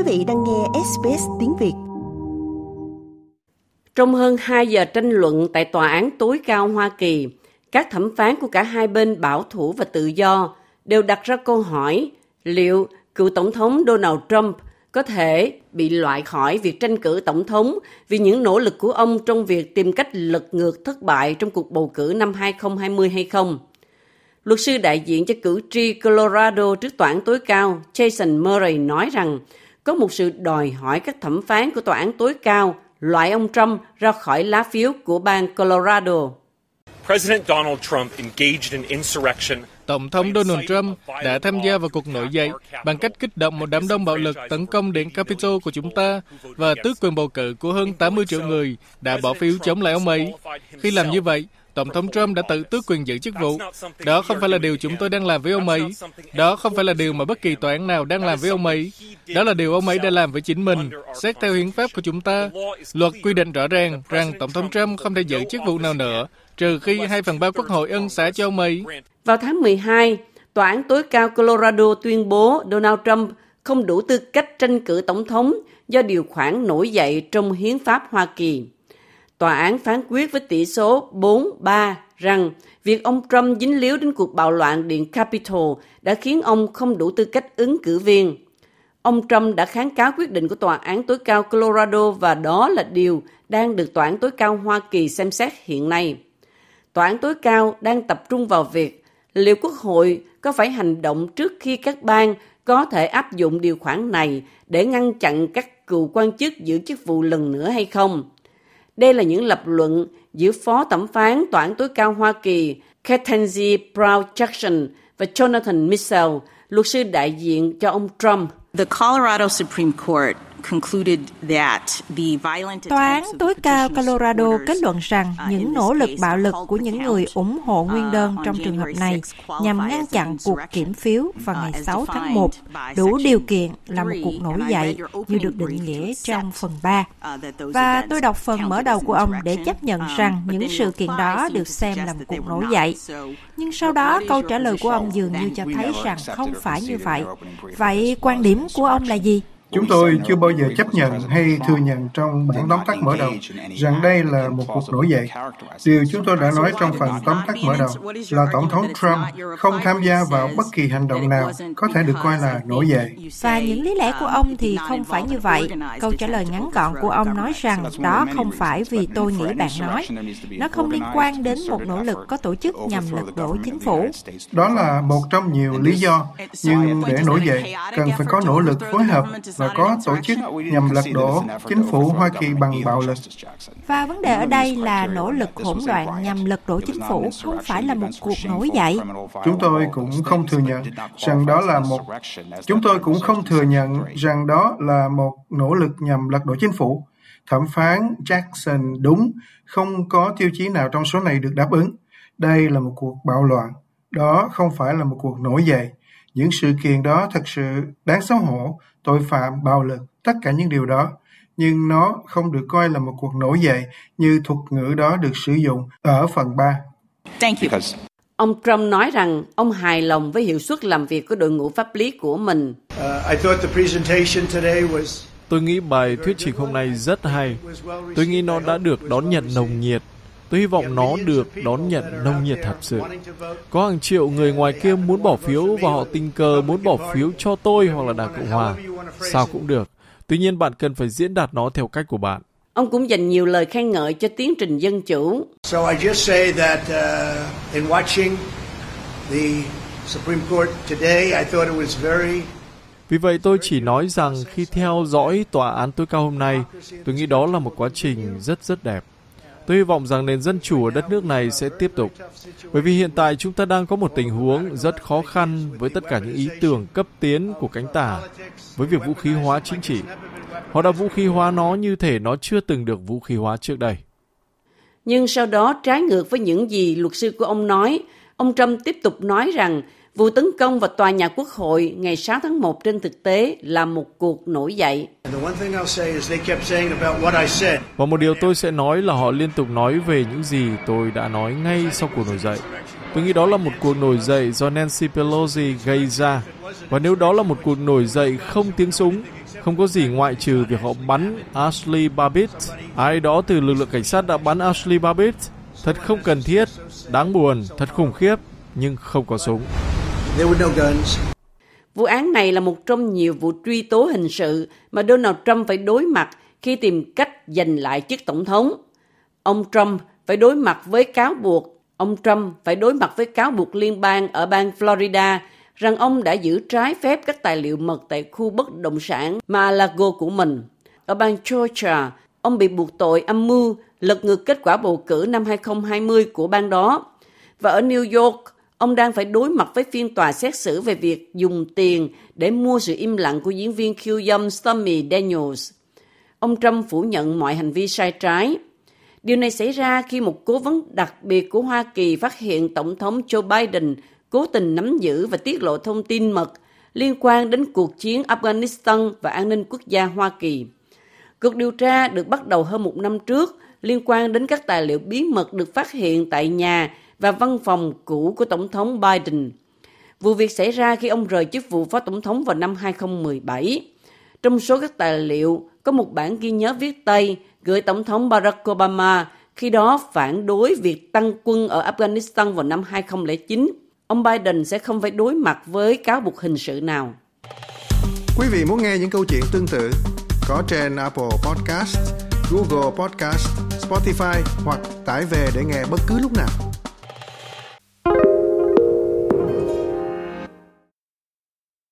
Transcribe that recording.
Quý vị đang nghe SBS tiếng Việt. Trong hơn 2 giờ tranh luận tại Tòa án tối cao Hoa Kỳ, các thẩm phán của cả hai bên bảo thủ và tự do đều đặt ra câu hỏi liệu cựu Tổng thống Donald Trump có thể bị loại khỏi việc tranh cử tổng thống vì những nỗ lực của ông trong việc tìm cách lật ngược thất bại trong cuộc bầu cử năm 2020 hay không. Luật sư đại diện cho cử tri Colorado trước tòa án tối cao Jason Murray nói rằng có một sự đòi hỏi các thẩm phán của tòa án tối cao loại ông Trump ra khỏi lá phiếu của bang Colorado. President Donald Trump engaged in insurrection Tổng thống Donald Trump đã tham gia vào cuộc nổi dậy bằng cách kích động một đám đông bạo lực tấn công đến Capitol của chúng ta và tước quyền bầu cử của hơn 80 triệu người đã bỏ phiếu chống lại ông ấy. Khi làm như vậy, Tổng thống Trump đã tự tước quyền giữ chức vụ. Đó không phải là điều chúng tôi đang làm với ông ấy. Đó không phải là điều mà bất kỳ tòa án nào đang làm với ông ấy. Đó là điều ông ấy đã làm với chính mình. Xét theo hiến pháp của chúng ta, luật quy định rõ ràng rằng Tổng thống Trump không thể giữ chức vụ nào nữa, trừ khi hai phần ba quốc hội ân xá cho ông ấy. Vào tháng 12, Tòa án tối cao Colorado tuyên bố Donald Trump không đủ tư cách tranh cử tổng thống do điều khoản nổi dậy trong hiến pháp Hoa Kỳ. Tòa án phán quyết với tỷ số 4-3 rằng việc ông Trump dính líu đến cuộc bạo loạn điện Capitol đã khiến ông không đủ tư cách ứng cử viên. Ông Trump đã kháng cáo quyết định của Tòa án tối cao Colorado và đó là điều đang được Tòa án tối cao Hoa Kỳ xem xét hiện nay. Tòa án tối cao đang tập trung vào việc liệu Quốc hội có phải hành động trước khi các bang có thể áp dụng điều khoản này để ngăn chặn các cựu quan chức giữ chức vụ lần nữa hay không. Đây là những lập luận giữa Phó Thẩm phán Tòa án tối cao Hoa Kỳ Ketanji Brown Jackson và Jonathan Mitchell, luật sư đại diện cho ông Trump. The Colorado Supreme Court Tòa án tối cao Colorado kết luận rằng những nỗ lực bạo lực của những người ủng hộ nguyên đơn trong trường hợp này nhằm ngăn chặn cuộc kiểm phiếu vào ngày 6 tháng 1 đủ điều kiện là một cuộc nổi dậy như được định nghĩa trong phần 3. Và tôi đọc phần mở đầu của ông để chấp nhận rằng những sự kiện đó được xem là một cuộc nổi dậy. Nhưng sau đó câu trả lời của ông dường như cho thấy rằng không phải như vậy. Vậy quan điểm của ông là gì? Chúng tôi chưa bao giờ chấp nhận hay thừa nhận trong bản tóm tắt mở đầu rằng đây là một cuộc nổi dậy. Điều chúng tôi đã nói trong phần tóm tắt mở đầu là Tổng thống Trump không tham gia vào bất kỳ hành động nào có thể được coi là nổi dậy. Và những lý lẽ của ông thì không phải như vậy. Câu trả lời ngắn gọn của ông nói rằng đó không phải vì tôi nghĩ bạn nói. Nó không liên quan đến một nỗ lực có tổ chức nhằm lật đổ chính phủ. Đó là một trong nhiều lý do, nhưng để nổi dậy, cần phải có nỗ lực phối hợp và có tổ chức nhằm lật đổ chính phủ Hoa Kỳ bằng bạo lực. Và vấn đề ở đây là nỗ lực hỗn loạn nhằm lật đổ chính phủ không phải là một cuộc nổi dậy. Chúng tôi cũng không thừa nhận rằng đó là một chúng tôi cũng không thừa nhận rằng đó là một nỗ lực nhằm lật đổ chính phủ. Thẩm phán Jackson đúng, không có tiêu chí nào trong số này được đáp ứng. Đây là một cuộc bạo loạn. Đó không phải là một cuộc nổi dậy. Những sự kiện đó thật sự đáng xấu hổ tội phạm, bạo lực, tất cả những điều đó, nhưng nó không được coi là một cuộc nổi dậy như thuật ngữ đó được sử dụng ở phần 3. Thank you. Ông Trump nói rằng ông hài lòng với hiệu suất làm việc của đội ngũ pháp lý của mình. Uh, Tôi nghĩ bài thuyết trình hôm nay rất hay. Tôi nghĩ nó đã được đón nhận nồng nhiệt Tôi hy vọng nó được đón nhận nồng nhiệt thật sự. Có hàng triệu người ngoài kia muốn bỏ phiếu và họ tình cờ muốn bỏ phiếu cho tôi hoặc là Đảng Cộng Hòa. Sao cũng được. Tuy nhiên bạn cần phải diễn đạt nó theo cách của bạn. Ông cũng dành nhiều lời khen ngợi cho tiến trình dân chủ. So I just say that uh, in watching the Supreme Court today, I thought it was very vì vậy tôi chỉ nói rằng khi theo dõi tòa án tối cao hôm nay, tôi nghĩ đó là một quá trình rất rất đẹp. Tôi hy vọng rằng nền dân chủ ở đất nước này sẽ tiếp tục. Bởi vì hiện tại chúng ta đang có một tình huống rất khó khăn với tất cả những ý tưởng cấp tiến của cánh tả, với việc vũ khí hóa chính trị. Họ đã vũ khí hóa nó như thể nó chưa từng được vũ khí hóa trước đây. Nhưng sau đó trái ngược với những gì luật sư của ông nói, ông Trump tiếp tục nói rằng Vụ tấn công vào tòa nhà quốc hội ngày 6 tháng 1 trên thực tế là một cuộc nổi dậy. Và một điều tôi sẽ nói là họ liên tục nói về những gì tôi đã nói ngay sau cuộc nổi dậy. Tôi nghĩ đó là một cuộc nổi dậy do Nancy Pelosi gây ra. Và nếu đó là một cuộc nổi dậy không tiếng súng, không có gì ngoại trừ việc họ bắn Ashley Babbitt. Ai đó từ lực lượng cảnh sát đã bắn Ashley Babbitt. Thật không cần thiết, đáng buồn, thật khủng khiếp, nhưng không có súng. Vụ án này là một trong nhiều vụ truy tố hình sự mà Donald Trump phải đối mặt khi tìm cách giành lại chức tổng thống. Ông Trump phải đối mặt với cáo buộc ông Trump phải đối mặt với cáo buộc liên bang ở bang Florida rằng ông đã giữ trái phép các tài liệu mật tại khu bất động sản Malago của mình. Ở bang Georgia, ông bị buộc tội âm mưu lật ngược kết quả bầu cử năm 2020 của bang đó. Và ở New York, ông đang phải đối mặt với phiên tòa xét xử về việc dùng tiền để mua sự im lặng của diễn viên khiêu dâm Stormy Daniels. Ông Trump phủ nhận mọi hành vi sai trái. Điều này xảy ra khi một cố vấn đặc biệt của Hoa Kỳ phát hiện Tổng thống Joe Biden cố tình nắm giữ và tiết lộ thông tin mật liên quan đến cuộc chiến Afghanistan và an ninh quốc gia Hoa Kỳ. Cuộc điều tra được bắt đầu hơn một năm trước liên quan đến các tài liệu bí mật được phát hiện tại nhà và văn phòng cũ của Tổng thống Biden. Vụ việc xảy ra khi ông rời chức vụ phó tổng thống vào năm 2017. Trong số các tài liệu có một bản ghi nhớ viết tay gửi Tổng thống Barack Obama khi đó phản đối việc tăng quân ở Afghanistan vào năm 2009. Ông Biden sẽ không phải đối mặt với cáo buộc hình sự nào. Quý vị muốn nghe những câu chuyện tương tự có trên Apple Podcast, Google Podcast, Spotify hoặc tải về để nghe bất cứ lúc nào.